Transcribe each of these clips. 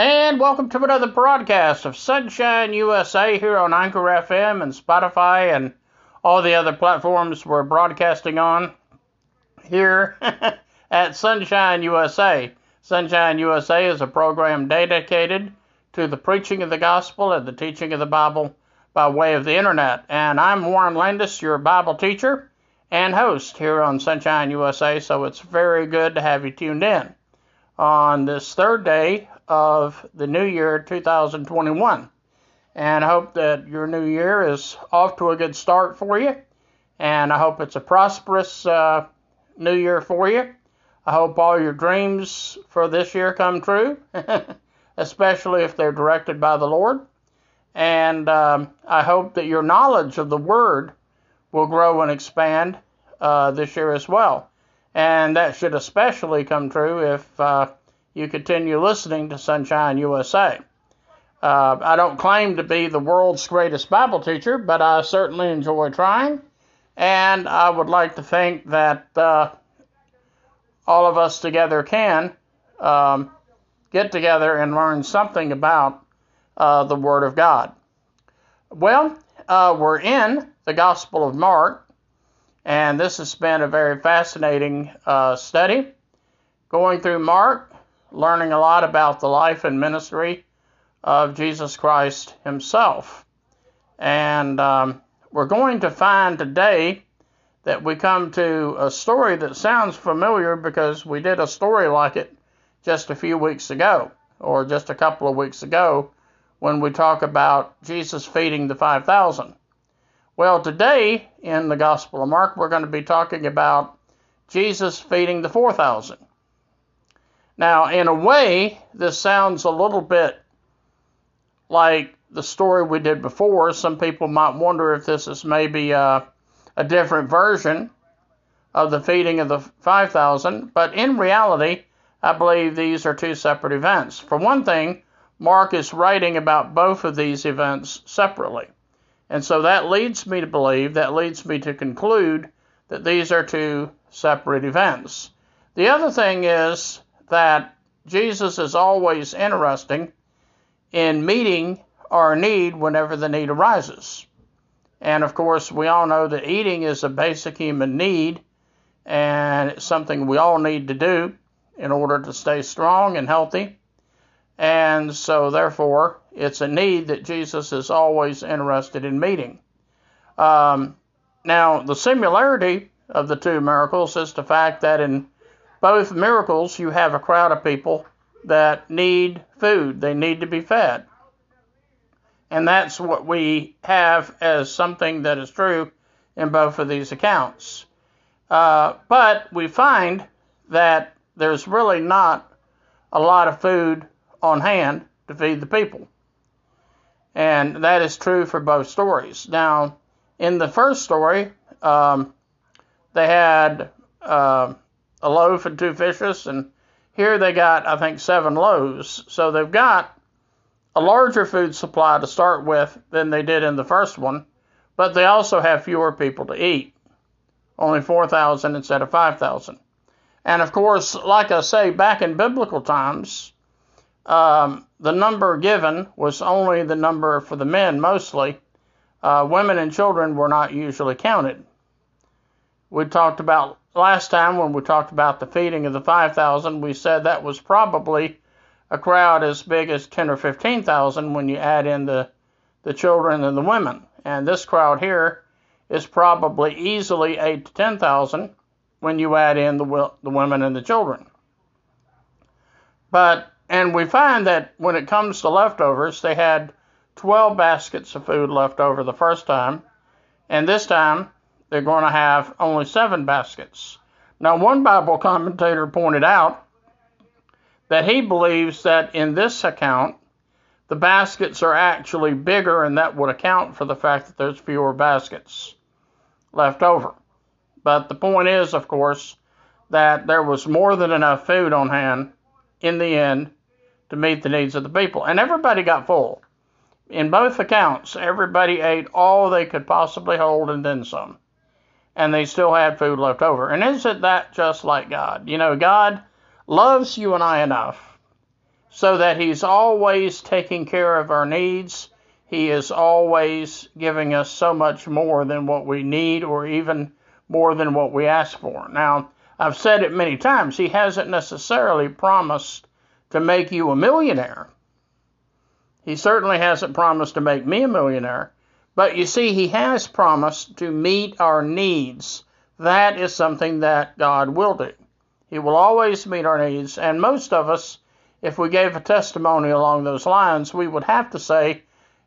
And welcome to another broadcast of Sonshine USA here on Anchor FM and Spotify and all the other platforms we're broadcasting on here at Sonshine USA. Sonshine USA is a program dedicated to the preaching of the gospel and the teaching of the Bible by way of the internet. And I'm Warren Landis, your Bible teacher and host here on Sonshine USA, so it's very good to have you tuned in on this third day of the new year 2021. And I hope that your new year is off to a good start for you. And I hope it's a prosperous uh, new year for you. I hope all your dreams for this year come true, especially if they're directed by the Lord. And um, I hope that your knowledge of the Word will grow and expand uh, this year as well. And that should especially come true if uh, you continue listening to Sonshine USA. Uh, I don't claim to be the world's greatest Bible teacher, but I certainly enjoy trying. And I would like to think that uh, all of us together can um, get together and learn something about uh, the Word of God. Well, uh, we're in the Gospel of Mark, and this has been a very fascinating uh, study. Going through Mark, learning a lot about the life and ministry of Jesus Christ Himself. And um, we're going to find today that we come to a story that sounds familiar because we did a story like it just a few weeks ago, or just a couple of weeks ago, when we talk about Jesus feeding the 5,000. Well, today in the Gospel of Mark, we're going to be talking about Jesus feeding the 4,000. Now, in a way, this sounds a little bit like the story we did before. Some people might wonder if this is maybe a, a different version of the feeding of the 5,000, but in reality, I believe these are two separate events. For one thing, Mark is writing about both of these events separately. And so that leads me to believe, that leads me to conclude that these are two separate events. The other thing is that Jesus is always interesting in meeting our need whenever the need arises. And of course, we all know that eating is a basic human need and it's something we all need to do in order to stay strong and healthy. And so, therefore, it's a need that Jesus is always interested in meeting. Um, now, the similarity of the two miracles is the fact that in both miracles, you have a crowd of people that need food, they need to be fed. And that's what we have as something that is true in both of these accounts. Uh, but we find that there's really not a lot of food on hand to feed the people. And that is true for both stories. Now, in the first story, um, they had uh, a loaf and two fishes, and here they got, I think, seven loaves. So they've got a larger food supply to start with than they did in the first one, but they also have fewer people to eat, only 4,000 instead of 5,000. And of course, like I say, back in biblical times, um, the number given was only the number for the men mostly. Uh, women and children were not usually counted. We talked about last time when we talked about the feeding of the 5,000, we said that was probably a crowd as big as 10 or 15,000 when you add in the, the children and the women. And this crowd here is probably easily 8 to 10,000 when you add in the, the women and the children. But, and we find that when it comes to leftovers, they had 12 baskets of food left over the first time, and this time they're going to have only seven baskets. Now, one Bible commentator pointed out that he believes that in this account, the baskets are actually bigger, and that would account for the fact that there's fewer baskets left over. But the point is, of course, that there was more than enough food on hand in the end to meet the needs of the people. And everybody got full. In both accounts, everybody ate all they could possibly hold and then some and they still had food left over. And isn't that just like God? You know, God loves you and I enough so that He's always taking care of our needs. He is always giving us so much more than what we need or even more than what we ask for. Now, I've said it many times, He hasn't necessarily promised to make you a millionaire. He certainly hasn't promised to make me a millionaire. But you see, He has promised to meet our needs. That is something that God will do. He will always meet our needs. And most of us, if we gave a testimony along those lines, we would have to say,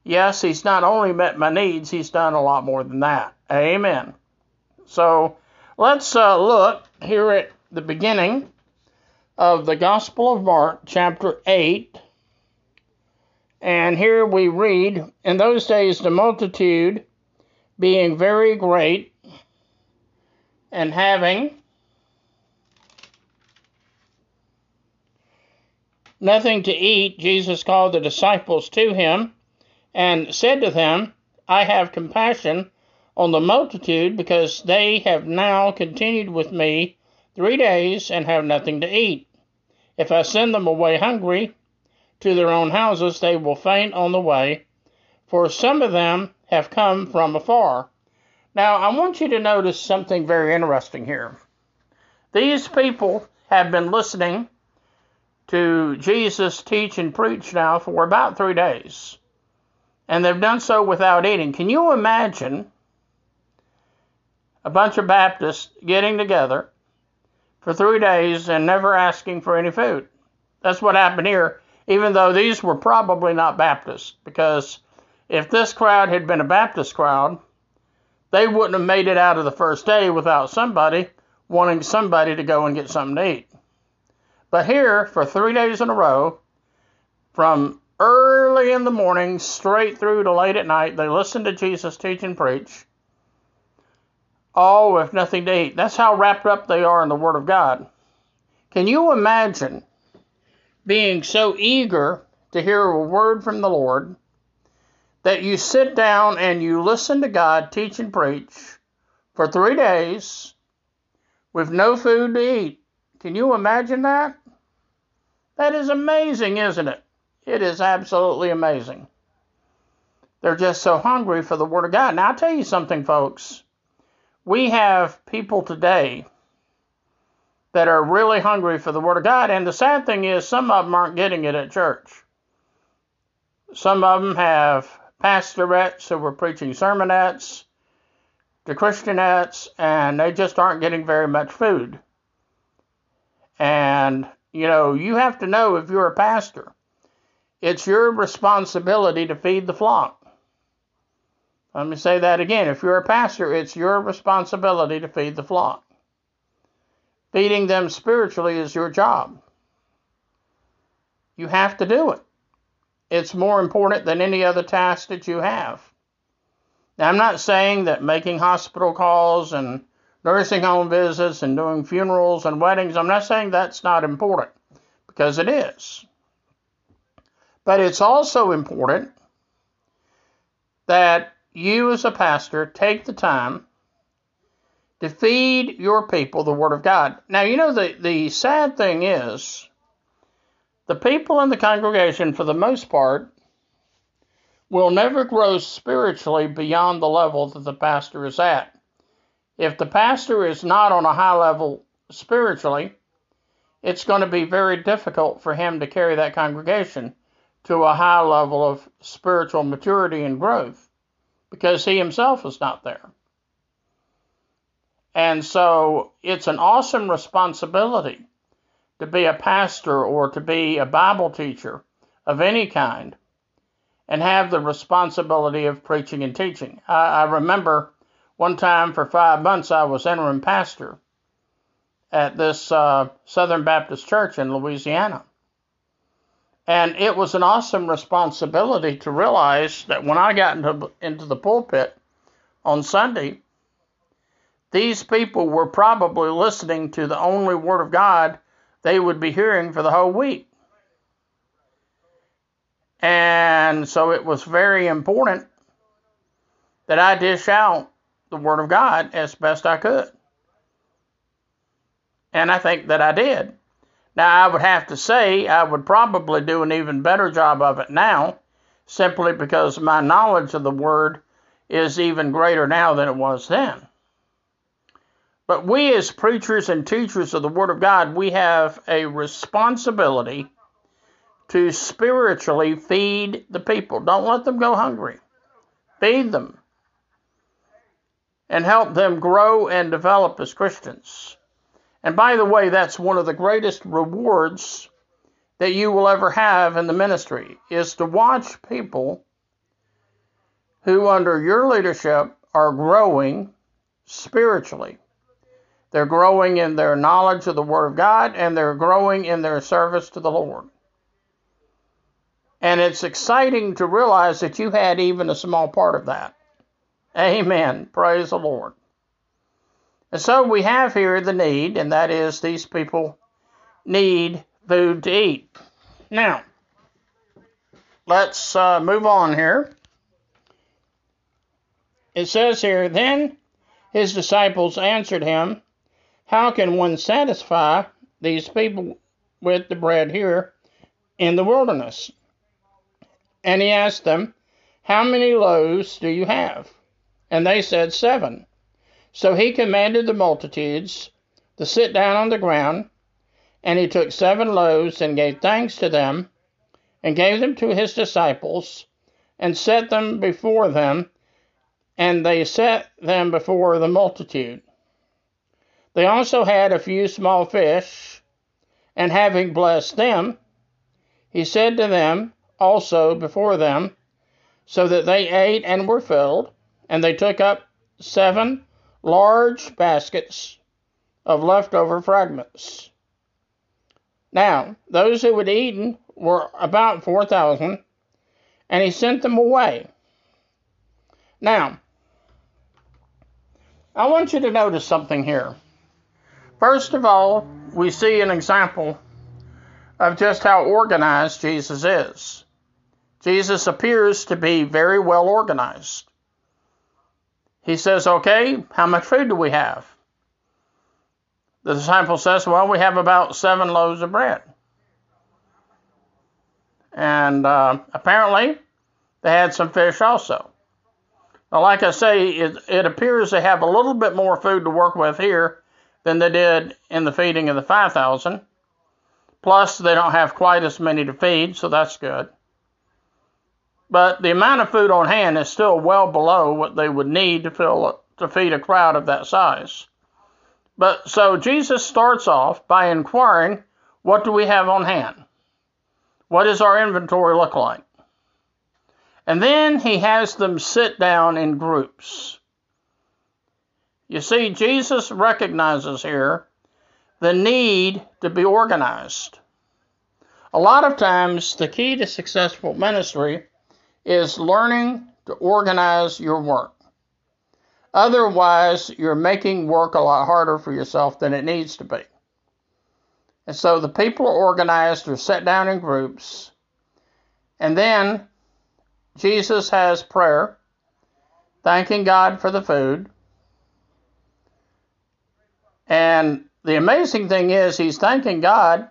yes, He's not only met my needs, He's done a lot more than that. Amen. So let's uh, look here at the beginning of the Gospel of Mark, chapter 8. And here we read In those days, the multitude being very great and having nothing to eat, Jesus called the disciples to him and said to them, I have compassion on the multitude because they have now continued with me three days and have nothing to eat. If I send them away hungry to their own houses, they will faint on the way, for some of them have come from afar. Now, I want you to notice something very interesting here. These people have been listening to Jesus teach and preach now for about three days, and they've done so without eating. Can you imagine a bunch of Baptists getting together for three days and never asking for any food. That's what happened here, even though these were probably not Baptists, because if this crowd had been a Baptist crowd, they wouldn't have made it out of the first day without somebody wanting somebody to go and get something to eat. But here, for three days in a row, from early in the morning straight through to late at night, they listened to Jesus teach and preach all with nothing to eat. That's how wrapped up they are in the Word of God. Can you imagine being so eager to hear a word from the Lord that you sit down and you listen to God teach and preach for three days with no food to eat? Can you imagine that? That is amazing, isn't it? It is absolutely amazing. They're just so hungry for the Word of God. Now, I'll tell you something, folks we have people today that are really hungry for the Word of God. And the sad thing is, some of them aren't getting it at church. Some of them have pastorettes who were preaching sermonettes to Christianettes, and they just aren't getting very much food. And, you know, you have to know if you're a pastor, it's your responsibility to feed the flock. Let me say that again. If you're a pastor, it's your responsibility to feed the flock. Feeding them spiritually is your job. You have to do it. It's more important than any other task that you have. Now, I'm not saying that making hospital calls and nursing home visits and doing funerals and weddings, I'm not saying that's not important, because it is. But it's also important that you as a pastor take the time to feed your people the Word of God. Now, you know, the, the sad thing is, the people in the congregation, for the most part, will never grow spiritually beyond the level that the pastor is at. If the pastor is not on a high level spiritually, it's going to be very difficult for him to carry that congregation to a high level of spiritual maturity and growth because he himself is not there. And so it's an awesome responsibility to be a pastor or to be a Bible teacher of any kind and have the responsibility of preaching and teaching. I, I remember one time for five months I was interim pastor at this uh, Southern Baptist church in Louisiana. And it was an awesome responsibility to realize that when I got into, into the pulpit on Sunday, these people were probably listening to the only Word of God they would be hearing for the whole week. And so it was very important that I dish out the Word of God as best I could. And I think that I did. Now, I would have to say I would probably do an even better job of it now, simply because my knowledge of the Word is even greater now than it was then. But we, as preachers and teachers of the Word of God, we have a responsibility to spiritually feed the people. Don't let them go hungry. Feed them and help them grow and develop as Christians. And by the way, that's one of the greatest rewards that you will ever have in the ministry is to watch people who under your leadership are growing spiritually. They're growing in their knowledge of the Word of God and they're growing in their service to the Lord. And it's exciting to realize that you had even a small part of that. Amen. Praise the Lord. And so we have here the need, and that is these people need food to eat. Now, let's uh, move on here. It says here, Then his disciples answered him, How can one satisfy these people with the bread here in the wilderness? And he asked them, How many loaves do you have? And they said, Seven. So he commanded the multitudes to sit down on the ground, and he took seven loaves and gave thanks to them, and gave them to his disciples, and set them before them, and they set them before the multitude. They also had a few small fish, and having blessed them, he said to them also before them, so that they ate and were filled, and they took up seven large baskets of leftover fragments. Now, those who had eaten were about 4,000, and he sent them away. Now, I want you to notice something here. First of all, we see an example of just how organized Jesus is. Jesus appears to be very well organized. He says, Okay, how much food do we have? The disciple says, Well, we have about seven loaves of bread. And uh, apparently, they had some fish also. Now, like I say, it, it appears they have a little bit more food to work with here than they did in the feeding of the 5,000. Plus, they don't have quite as many to feed, so that's good. But the amount of food on hand is still well below what they would need to fill to feed a crowd of that size. But so Jesus starts off by inquiring, what do we have on hand? What does our inventory look like? And then he has them sit down in groups. You see, Jesus recognizes here the need to be organized. A lot of times, the key to successful ministry is learning to organize your work. Otherwise, you're making work a lot harder for yourself than it needs to be. And so the people are organized or set down in groups. And then Jesus has prayer, thanking God for the food. And the amazing thing is, he's thanking God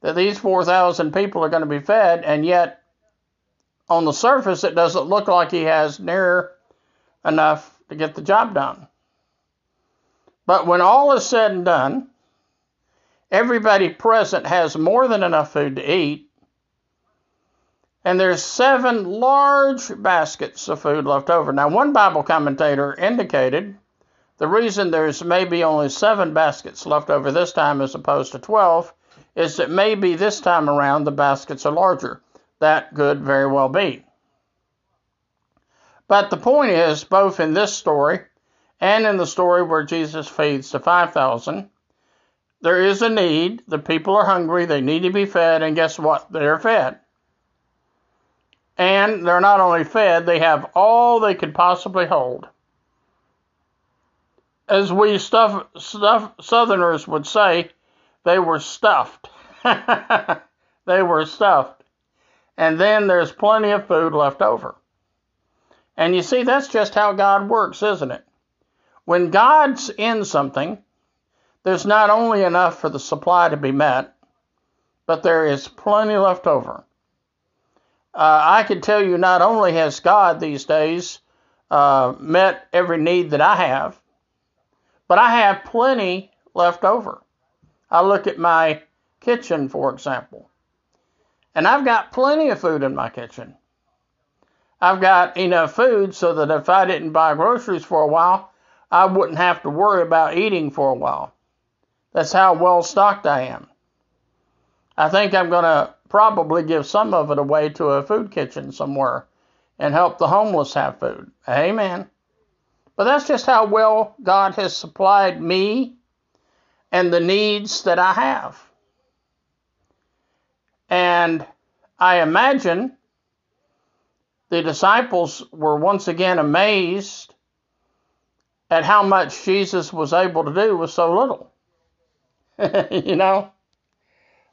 that these 4,000 people are going to be fed, and yet on the surface, it doesn't look like he has near enough to get the job done. But when all is said and done, everybody present has more than enough food to eat, and there's seven large baskets of food left over. Now, one Bible commentator indicated the reason there's maybe only seven baskets left over this time as opposed to 12 is that maybe this time around the baskets are larger that could very well be. But the point is, both in this story and in the story where Jesus feeds the 5,000, there is a need. The people are hungry, they need to be fed, and guess what? They're fed. And they're not only fed, they have all they could possibly hold. As we stuff, stuff Southerners would say, they were stuffed. they were stuffed and then there's plenty of food left over. And you see, that's just how God works, isn't it? When God's in something, there's not only enough for the supply to be met, but there is plenty left over. Uh, I can tell you not only has God these days uh, met every need that I have, but I have plenty left over. I look at my kitchen, for example, and I've got plenty of food in my kitchen. I've got enough food so that if I didn't buy groceries for a while, I wouldn't have to worry about eating for a while. That's how well stocked I am. I think I'm going to probably give some of it away to a food kitchen somewhere and help the homeless have food. Amen. But that's just how well God has supplied me and the needs that I have. And I imagine the disciples were once again amazed at how much Jesus was able to do with so little. you know?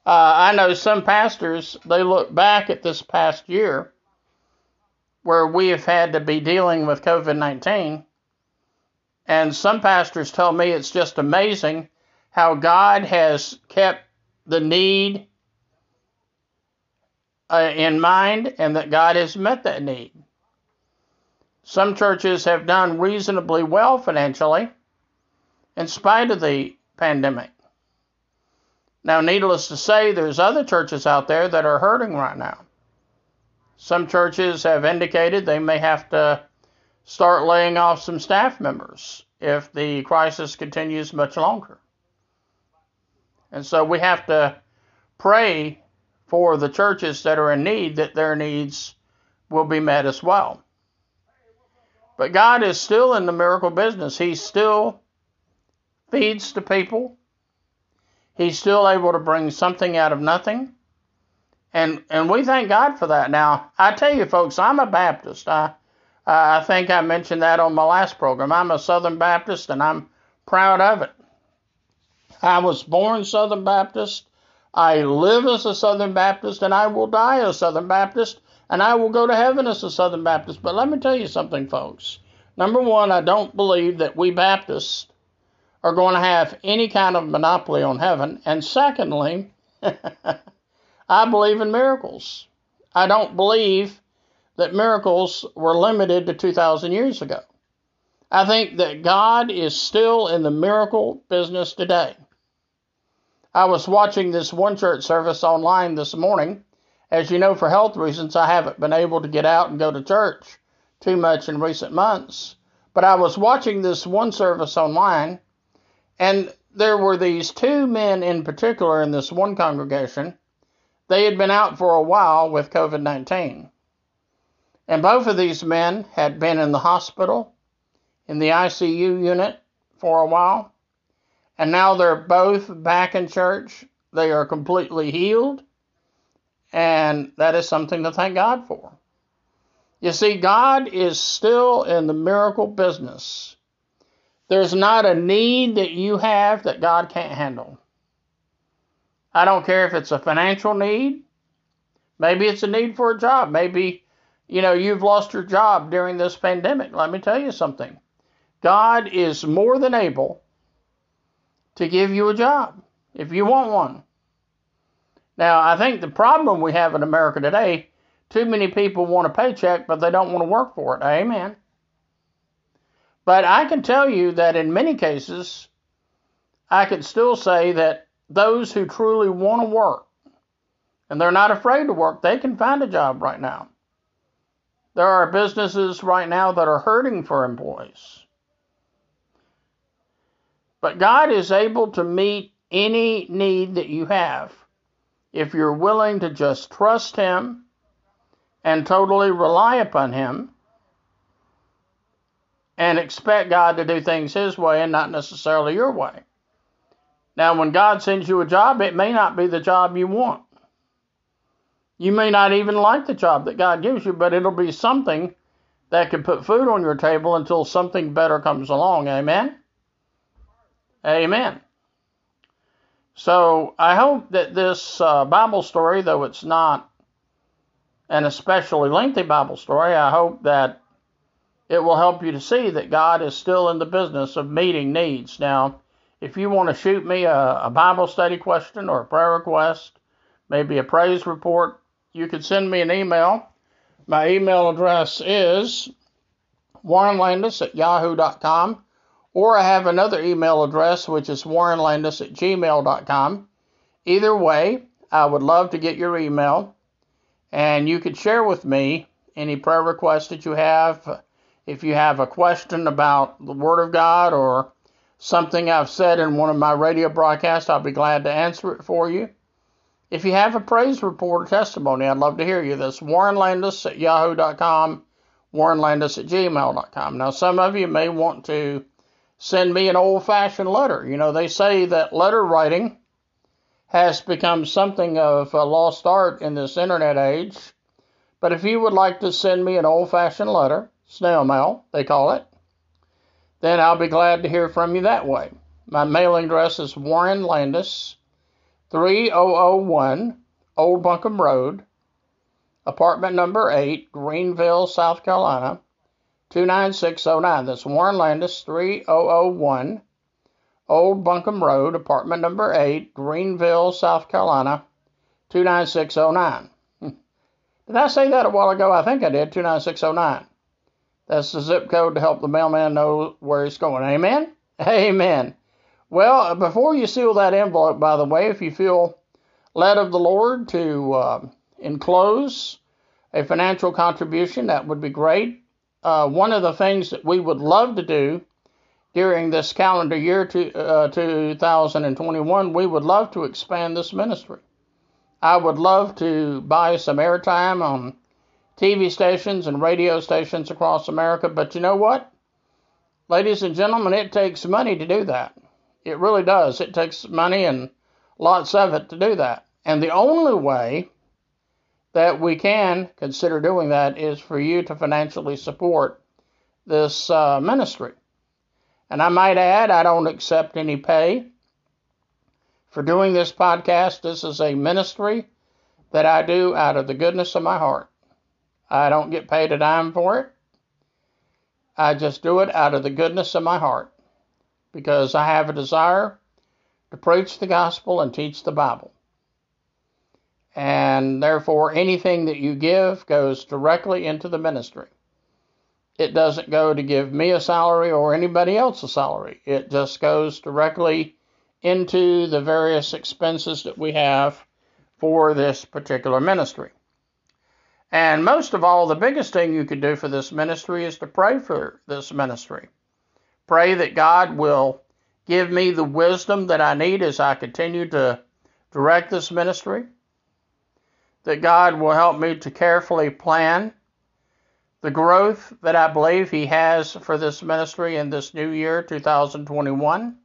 Uh, I know some pastors, they look back at this past year where we have had to be dealing with COVID 19. And some pastors tell me it's just amazing how God has kept the need uh, in mind and that God has met that need. Some churches have done reasonably well financially in spite of the pandemic. Now, needless to say, there's other churches out there that are hurting right now. Some churches have indicated they may have to start laying off some staff members if the crisis continues much longer. And so we have to pray for the churches that are in need that their needs will be met as well. But God is still in the miracle business. He still feeds the people. He's still able to bring something out of nothing. And and we thank God for that. Now, I tell you folks, I'm a Baptist. I I think I mentioned that on my last program. I'm a Southern Baptist and I'm proud of it. I was born Southern Baptist. I live as a Southern Baptist and I will die a Southern Baptist and I will go to heaven as a Southern Baptist. But let me tell you something, folks. Number one, I don't believe that we Baptists are going to have any kind of monopoly on heaven. And secondly, I believe in miracles. I don't believe that miracles were limited to 2,000 years ago. I think that God is still in the miracle business today. I was watching this one church service online this morning. As you know, for health reasons, I haven't been able to get out and go to church too much in recent months. But I was watching this one service online, and there were these two men in particular in this one congregation they had been out for a while with COVID 19. And both of these men had been in the hospital, in the ICU unit for a while. And now they're both back in church. They are completely healed. And that is something to thank God for. You see, God is still in the miracle business. There's not a need that you have that God can't handle. I don't care if it's a financial need. Maybe it's a need for a job. Maybe, you know, you've lost your job during this pandemic. Let me tell you something. God is more than able to give you a job if you want one. Now, I think the problem we have in America today, too many people want a paycheck, but they don't want to work for it. Amen. But I can tell you that in many cases, I can still say that those who truly want to work and they're not afraid to work, they can find a job right now. There are businesses right now that are hurting for employees. But God is able to meet any need that you have if you're willing to just trust Him and totally rely upon Him and expect God to do things His way and not necessarily your way. Now, when God sends you a job, it may not be the job you want. You may not even like the job that God gives you, but it'll be something that can put food on your table until something better comes along. Amen? Amen. So I hope that this uh, Bible story, though it's not an especially lengthy Bible story, I hope that it will help you to see that God is still in the business of meeting needs. Now, If you want to shoot me a, a Bible study question or a prayer request, maybe a praise report, you can send me an email. My email address is warrenlandis at yahoo.com, or I have another email address, which is warrenlandis at gmail.com. Either way, I would love to get your email, and you could share with me any prayer requests that you have. If you have a question about the Word of God or something I've said in one of my radio broadcasts, I'll be glad to answer it for you. If you have a praise report or testimony, I'd love to hear you. That's Warren Landis at yahoo.com, Warren Landis at gmail.com. Now, some of you may want to send me an old fashioned letter. You know, they say that letter writing has become something of a lost art in this internet age. But if you would like to send me an old fashioned letter, snail mail, they call it, then I'll be glad to hear from you that way. My mailing address is Warren Landis, 3001 Old Buncombe Road, apartment number 8, Greenville, South Carolina, 29609. That's Warren Landis, 3001 Old Buncombe Road, apartment number 8, Greenville, South Carolina, 29609. Did I say that a while ago? I think I did, 29609. That's the zip code to help the mailman know where he's going. Amen? Amen. Well, before you seal that envelope, by the way, if you feel led of the Lord to uh, enclose a financial contribution, that would be great. Uh, one of the things that we would love to do during this calendar year to, uh, 2021, we would love to expand this ministry. I would love to buy some airtime on TV stations and radio stations across America. But you know what? Ladies and gentlemen, it takes money to do that. It really does. It takes money and lots of it to do that. And the only way that we can consider doing that is for you to financially support this uh, ministry. And I might add, I don't accept any pay for doing this podcast. This is a ministry that I do out of the goodness of my heart. I don't get paid a dime for it. I just do it out of the goodness of my heart because I have a desire to preach the gospel and teach the Bible. And therefore, anything that you give goes directly into the ministry. It doesn't go to give me a salary or anybody else a salary. It just goes directly into the various expenses that we have for this particular ministry. And most of all, the biggest thing you could do for this ministry is to pray for this ministry. Pray that God will give me the wisdom that I need as I continue to direct this ministry. That God will help me to carefully plan the growth that I believe He has for this ministry in this new year, 2021.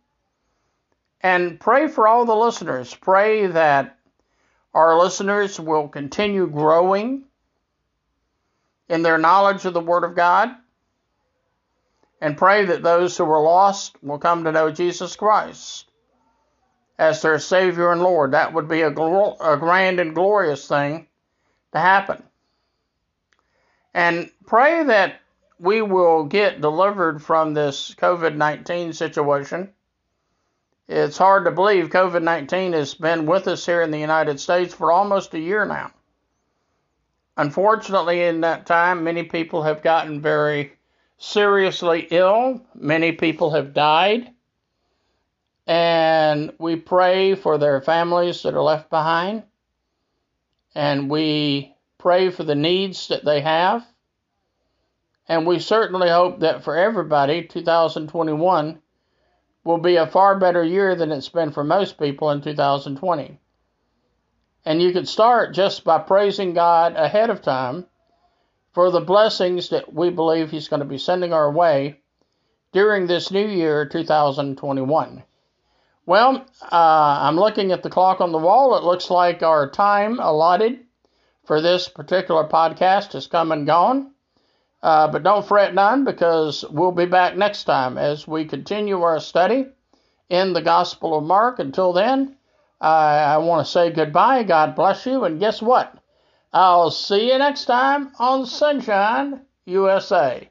And pray for all the listeners. Pray that our listeners will continue growing in their knowledge of the Word of God and pray that those who are lost will come to know Jesus Christ as their Savior and Lord. That would be a, a grand and glorious thing to happen. And pray that we will get delivered from this COVID 19 situation. It's hard to believe COVID 19 has been with us here in the United States for almost a year now. Unfortunately, in that time, many people have gotten very seriously ill. Many people have died. And we pray for their families that are left behind. And we pray for the needs that they have. And we certainly hope that for everybody, 2021 will be a far better year than it's been for most people in 2020. And you could start just by praising God ahead of time for the blessings that we believe He's going to be sending our way during this new year, 2021. Well, uh, I'm looking at the clock on the wall. It looks like our time allotted for this particular podcast has come and gone. Uh, but don't fret none because we'll be back next time as we continue our study in the Gospel of Mark. Until then, I, I want to say goodbye. God bless you. And guess what? I'll see you next time on Sonshine USA.